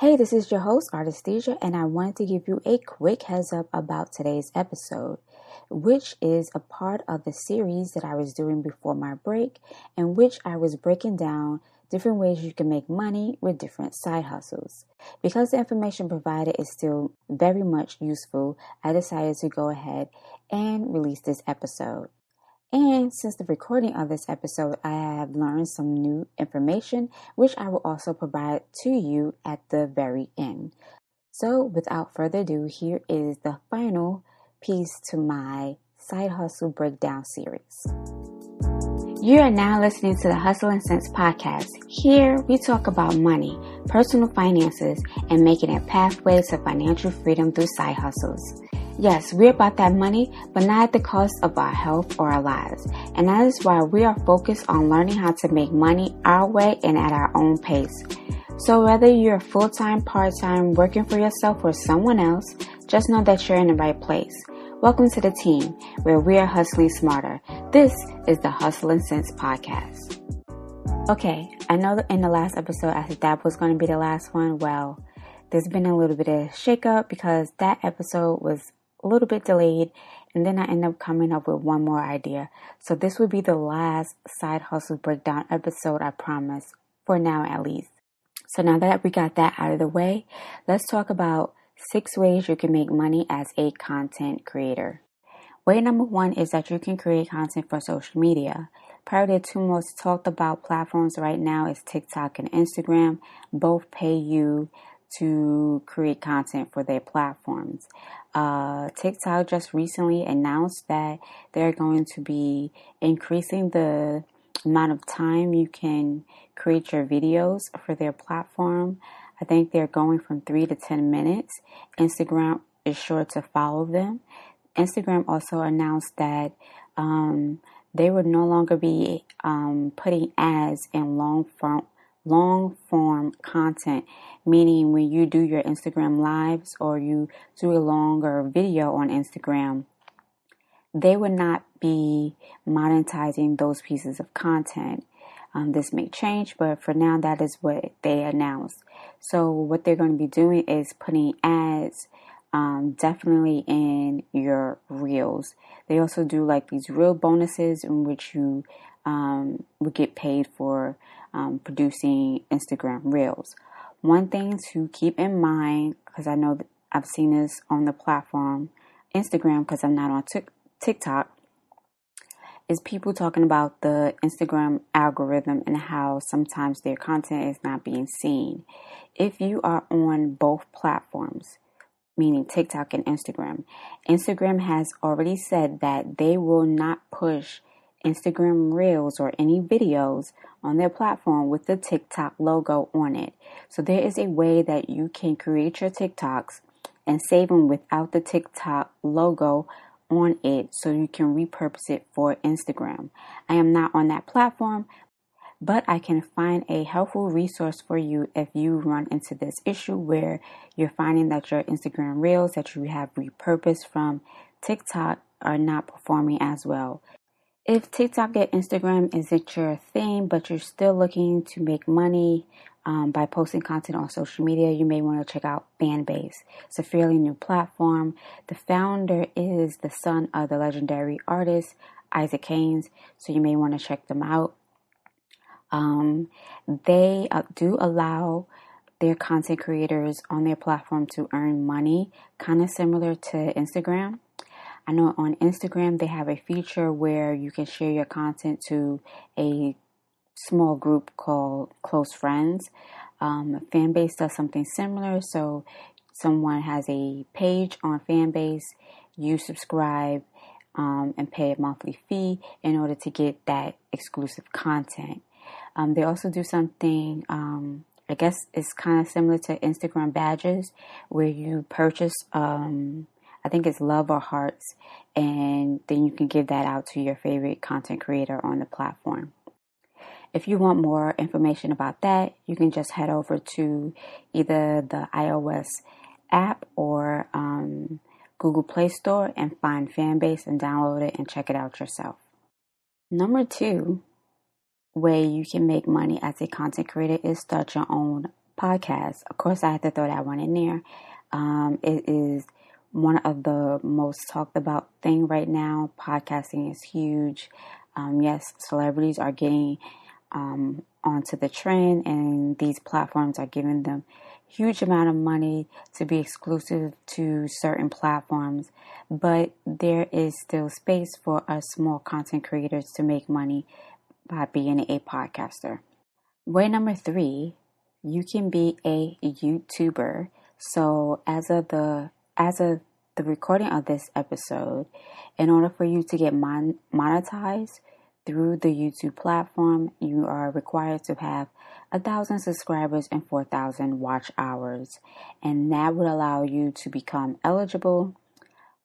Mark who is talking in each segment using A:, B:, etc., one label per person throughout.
A: Hey, this is your host, Artisthesia, and I wanted to give you a quick heads up about today's episode, which is a part of the series that I was doing before my break, in which I was breaking down different ways you can make money with different side hustles. Because the information provided is still very much useful, I decided to go ahead and release this episode. And since the recording of this episode, I have learned some new information, which I will also provide to you at the very end. So, without further ado, here is the final piece to my side hustle breakdown series. You are now listening to the Hustle and Sense podcast. Here we talk about money, personal finances, and making a pathway to financial freedom through side hustles. Yes, we're about that money, but not at the cost of our health or our lives. And that is why we are focused on learning how to make money our way and at our own pace. So whether you're full time, part time, working for yourself or someone else, just know that you're in the right place. Welcome to the team where we are hustling smarter. This is the Hustle and Sense podcast. Okay, I know in the last episode I said that was going to be the last one. Well, there's been a little bit of shakeup because that episode was a little bit delayed, and then I end up coming up with one more idea. So this would be the last side hustle breakdown episode, I promise, for now at least. So now that we got that out of the way, let's talk about six ways you can make money as a content creator. Way number one is that you can create content for social media. Probably the two most talked about platforms right now is TikTok and Instagram. Both pay you to create content for their platforms. Uh, TikTok just recently announced that they're going to be increasing the amount of time you can create your videos for their platform. I think they're going from three to 10 minutes. Instagram is sure to follow them. Instagram also announced that um, they would no longer be um, putting ads in long form long form content, meaning when you do your Instagram lives or you do a longer video on Instagram, they would not be monetizing those pieces of content. Um, this may change, but for now, that is what they announced. So, what they're going to be doing is putting ads um, definitely in your reels. They also do like these reel bonuses in which you um, would get paid for um, producing Instagram reels. One thing to keep in mind, because I know I've seen this on the platform Instagram, because I'm not on TikTok, is people talking about the Instagram algorithm and how sometimes their content is not being seen. If you are on both platforms, meaning TikTok and Instagram, Instagram has already said that they will not push Instagram Reels or any videos on their platform with the TikTok logo on it. So there is a way that you can create your TikToks and save them without the TikTok logo on it so you can repurpose it for Instagram. I am not on that platform, but I can find a helpful resource for you if you run into this issue where you're finding that your Instagram Reels that you have repurposed from TikTok are not performing as well. If TikTok and Instagram isn't your thing, but you're still looking to make money um, by posting content on social media, you may want to check out Fanbase. It's a fairly new platform. The founder is the son of the legendary artist Isaac Hayes, so you may want to check them out. Um, they uh, do allow their content creators on their platform to earn money, kind of similar to Instagram. I know on Instagram they have a feature where you can share your content to a small group called Close Friends. Um, Fanbase does something similar. So, someone has a page on Fanbase, you subscribe um, and pay a monthly fee in order to get that exclusive content. Um, they also do something, um, I guess it's kind of similar to Instagram badges, where you purchase um, I think it's love or hearts, and then you can give that out to your favorite content creator on the platform. If you want more information about that, you can just head over to either the iOS app or um, Google Play Store and find Fanbase and download it and check it out yourself. Number two way you can make money as a content creator is start your own podcast. Of course, I had to throw that one in there. Um, it is one of the most talked about thing right now. Podcasting is huge. Um, yes, celebrities are getting um, onto the trend, and these platforms are giving them huge amount of money to be exclusive to certain platforms. But there is still space for us small content creators to make money by being a podcaster. Way number three, you can be a YouTuber. So as of the as of the recording of this episode, in order for you to get mon- monetized through the YouTube platform, you are required to have a thousand subscribers and 4,000 watch hours, and that would allow you to become eligible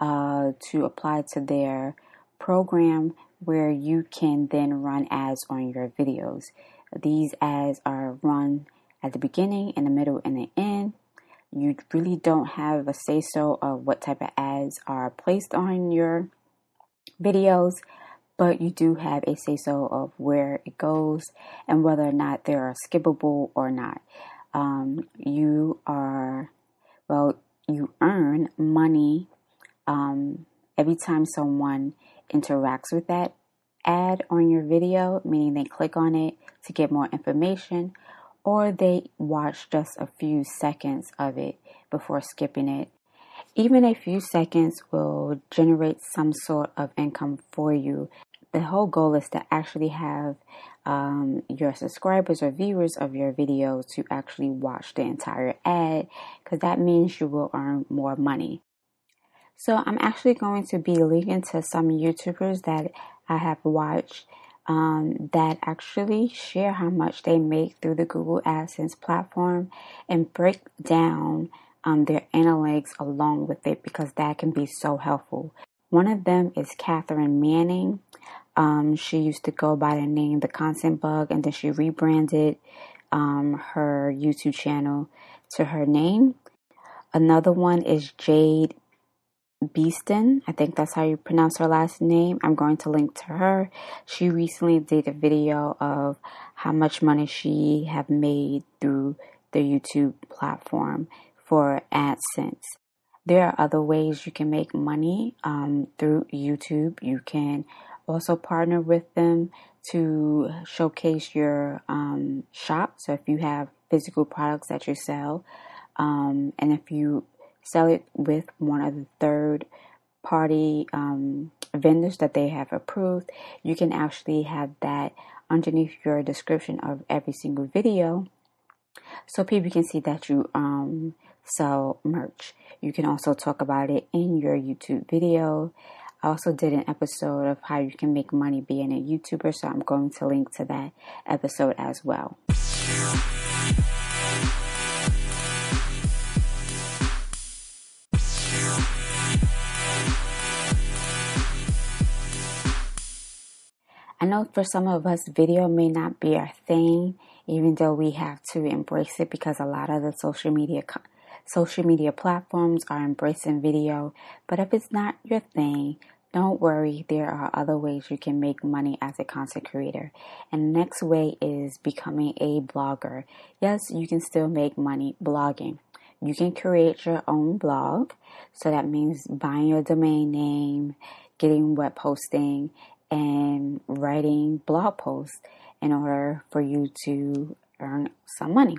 A: uh, to apply to their program where you can then run ads on your videos. These ads are run at the beginning, in the middle, and the end. You really don't have a say so of what type of ads are placed on your videos, but you do have a say so of where it goes and whether or not they are skippable or not. Um, you are, well, you earn money um, every time someone interacts with that ad on your video, meaning they click on it to get more information, or they watch just a few seconds of it before skipping it. Even a few seconds will generate some sort of income for you. The whole goal is to actually have um, your subscribers or viewers of your video to actually watch the entire ad because that means you will earn more money. So, I'm actually going to be linking to some YouTubers that I have watched um, that actually share how much they make through the Google AdSense platform and break down um, their analytics along with it because that can be so helpful. One of them is Catherine Manning. Um, she used to go by the name The Content Bug and then she rebranded um, her YouTube channel to her name. Another one is Jade Beason. I think that's how you pronounce her last name. I'm going to link to her. She recently did a video of how much money she have made through the YouTube platform for AdSense. There are other ways you can make money um, through YouTube. You can also partner with them to showcase your um, shop. So if you have physical products that you sell, um, and if you sell it with one of the third party um, vendors that they have approved, you can actually have that underneath your description of every single video so people can see that you um, sell merch. You can also talk about it in your YouTube video. I also did an episode of how you can make money being a YouTuber, so I'm going to link to that episode as well. I know for some of us, video may not be our thing, even though we have to embrace it because a lot of the social media social media platforms are embracing video. But if it's not your thing, don't worry, there are other ways you can make money as a content creator. And next way is becoming a blogger. Yes, you can still make money blogging. You can create your own blog. So that means buying your domain name, getting web hosting, and writing blog posts in order for you to earn some money.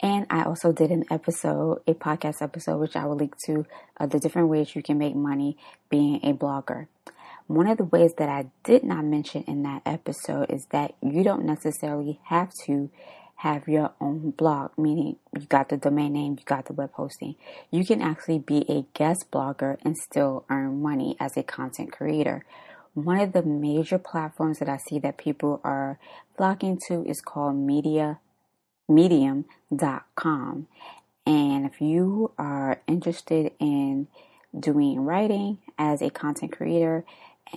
A: And I also did an episode, a podcast episode, which I will link to uh, the different ways you can make money being a blogger. One of the ways that I did not mention in that episode is that you don't necessarily have to have your own blog, meaning you got the domain name, you got the web hosting. You can actually be a guest blogger and still earn money as a content creator. One of the major platforms that I see that people are flocking to is called Media medium.com. And if you are interested in doing writing as a content creator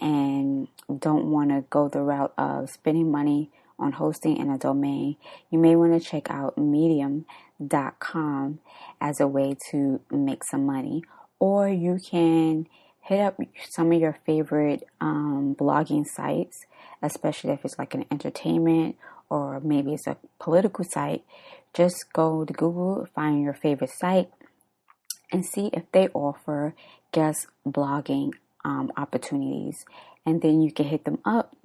A: and don't want to go the route of spending money on hosting in a domain, you may want to check out medium.com as a way to make some money. Or you can hit up some of your favorite um, blogging sites, especially if it's like an entertainment or maybe it's a political site, just go to Google, find your favorite site, and see if they offer guest blogging um, opportunities. And then you can hit them up,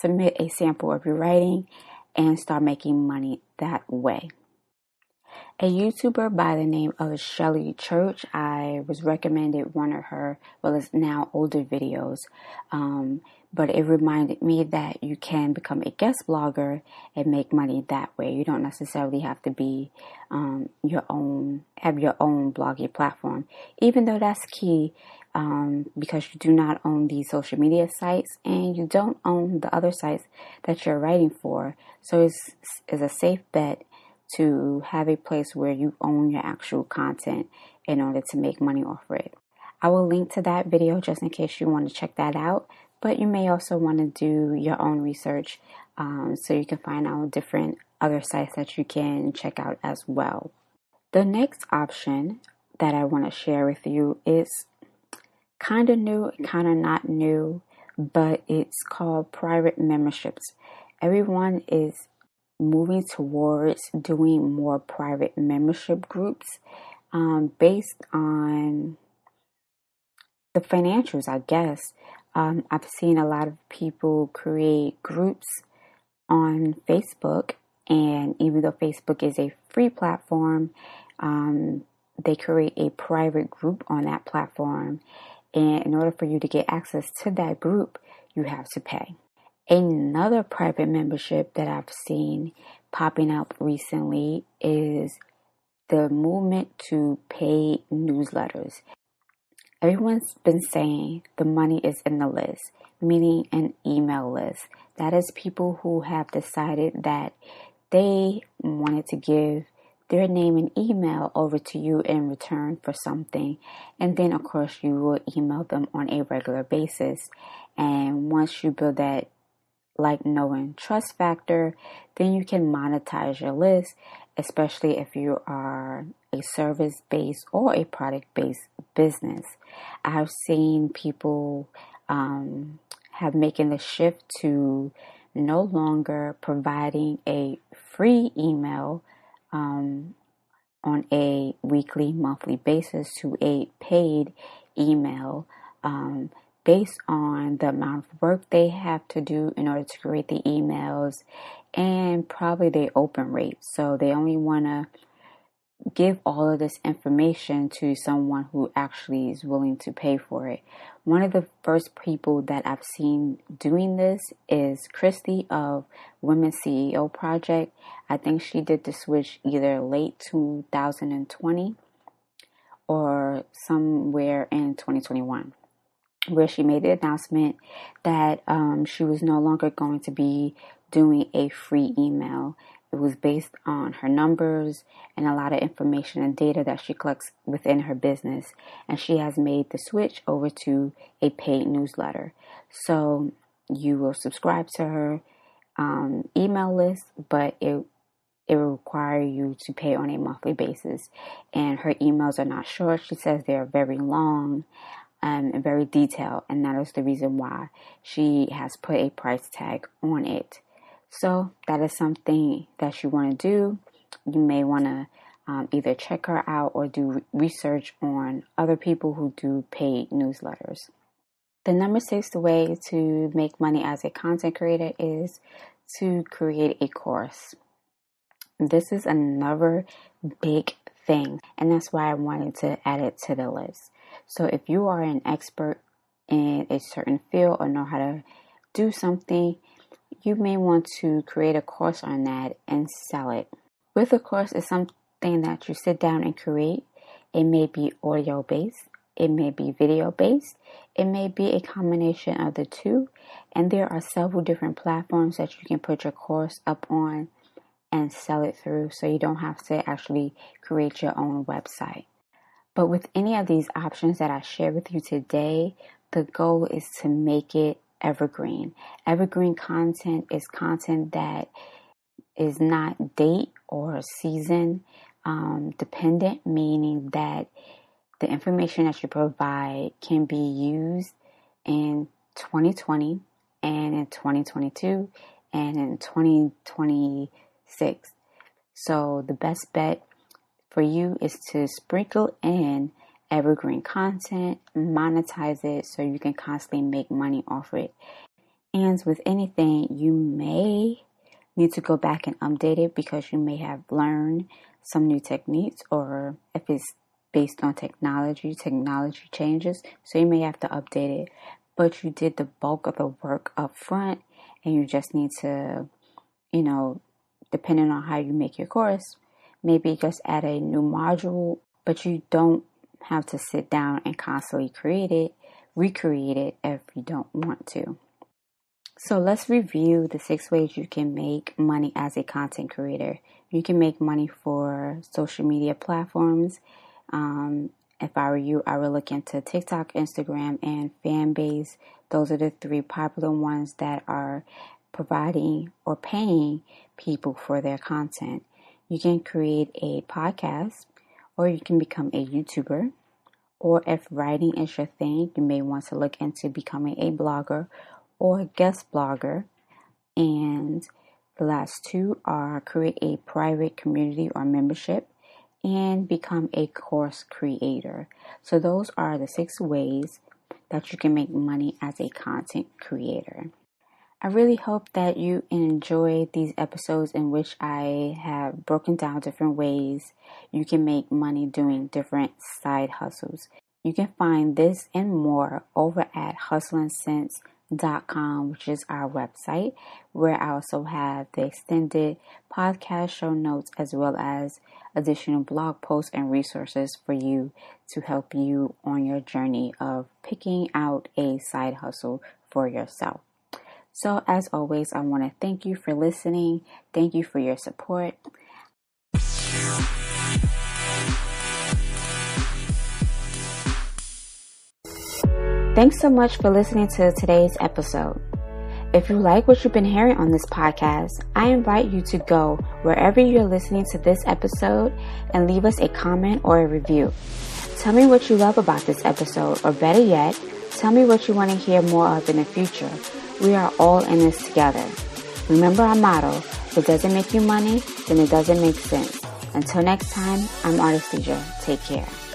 A: submit a sample of your writing, and start making money that way. A YouTuber by the name of Shelly Church, I was recommended one of her, well, it's now older videos, um, but it reminded me that you can become a guest blogger and make money that way. You don't necessarily have to be um, your own, have your own blogging platform, even though that's key um, because you do not own these social media sites and you don't own the other sites that you're writing for. So it's, it's a safe bet to have a place where you own your actual content in order to make money off of it. I will link to that video just in case you want to check that out, but you may also want to do your own research um, so you can find out different other sites that you can check out as well. The next option that I want to share with you is kind of new, kind of not new, but it's called private memberships. Everyone is moving towards doing more private membership groups um, based on the financials, I guess. Um, I've seen a lot of people create groups on Facebook, and even though Facebook is a free platform, um, they create a private group on that platform. And in order for you to get access to that group, you have to pay. Another private membership that I've seen popping up recently is the movement to pay newsletters. Everyone's been saying the money is in the list, meaning an email list. That is people who have decided that they wanted to give their name and email over to you in return for something. And then, of course, you will email them on a regular basis. And once you build that like knowing trust factor, then you can monetize your list, especially if you are a service based or a product based business. I've seen people um, have making the shift to no longer providing a free email um, on a weekly, monthly basis to a paid email. Um, based on the amount of work they have to do in order to create the emails and probably the open rate. So they only want to give all of this information to someone who actually is willing to pay for it. One of the first people that I've seen doing this is Christy of Women CEO Project. I think she did the switch either late 2020 or somewhere in 2021 where she made the announcement that um, she was no longer going to be doing a free email. It was based on her numbers and a lot of information and data that she collects within her business. And she has made the switch over to a paid newsletter. So you will subscribe to her um, email list, but it it will require you to pay on a monthly basis. And her emails are not short. She says they are very long um, and very detailed, and that is the reason why she has put a price tag on it. So that is something that you want to do. You may want to um, either check her out or do research on other people who do paid newsletters. The number six way to make money as a content creator is to create a course. This is another big thing, and that's why I wanted to add it to the list. So if you are an expert in a certain field or know how to do something, you may want to create a course on that and sell it. With a course is something that you sit down and create. It may be audio based, it may be video based, it may be a combination of the two, and there are several different platforms that you can put your course up on and sell it through so you don't have to actually create your own website. But with any of these options that I share with you today, the goal is to make it evergreen. Evergreen content is content that is not date or season um, dependent, meaning that the information that you provide can be used in 2020 and in 2022 and in 2026. So the best bet for you is to sprinkle in evergreen content, monetize it so you can constantly make money off it. And with anything, you may need to go back and update it because you may have learned some new techniques or if it's based on technology, technology changes. So you may have to update it. But you did the bulk of the work up front and you just need to, you know, depending on how you make your course, maybe just add a new module, but you don't have to sit down and constantly create it, recreate it if you don't want to. So let's review the six ways you can make money as a content creator. You can make money for social media platforms. Um, if I were you, I would look into TikTok, Instagram, and Fanbase. Those are the three popular ones that are providing or paying people for their content. You can create a podcast or you can become a YouTuber. Or if writing is your thing, you may want to look into becoming a blogger or a guest blogger. And the last two are create a private community or membership and become a course creator. So, those are the six ways that you can make money as a content creator. I really hope that you enjoyed these episodes in which I have broken down different ways you can make money doing different side hustles. You can find this and more over at hustlingsense.com, which is our website, where I also have the extended podcast show notes as well as additional blog posts and resources for you to help you on your journey of picking out a side hustle for yourself. So, as always, I want to thank you for listening. Thank you for your support. Thanks so much for listening to today's episode. If you like what you've been hearing on this podcast, I invite you to go wherever you're listening to this episode and leave us a comment or a review. Tell me what you love about this episode, or better yet, tell me what you want to hear more of in the future. We are all in this together. Remember our motto if it doesn't make you money, then it doesn't make sense. Until next time, I'm Artistia. Take care.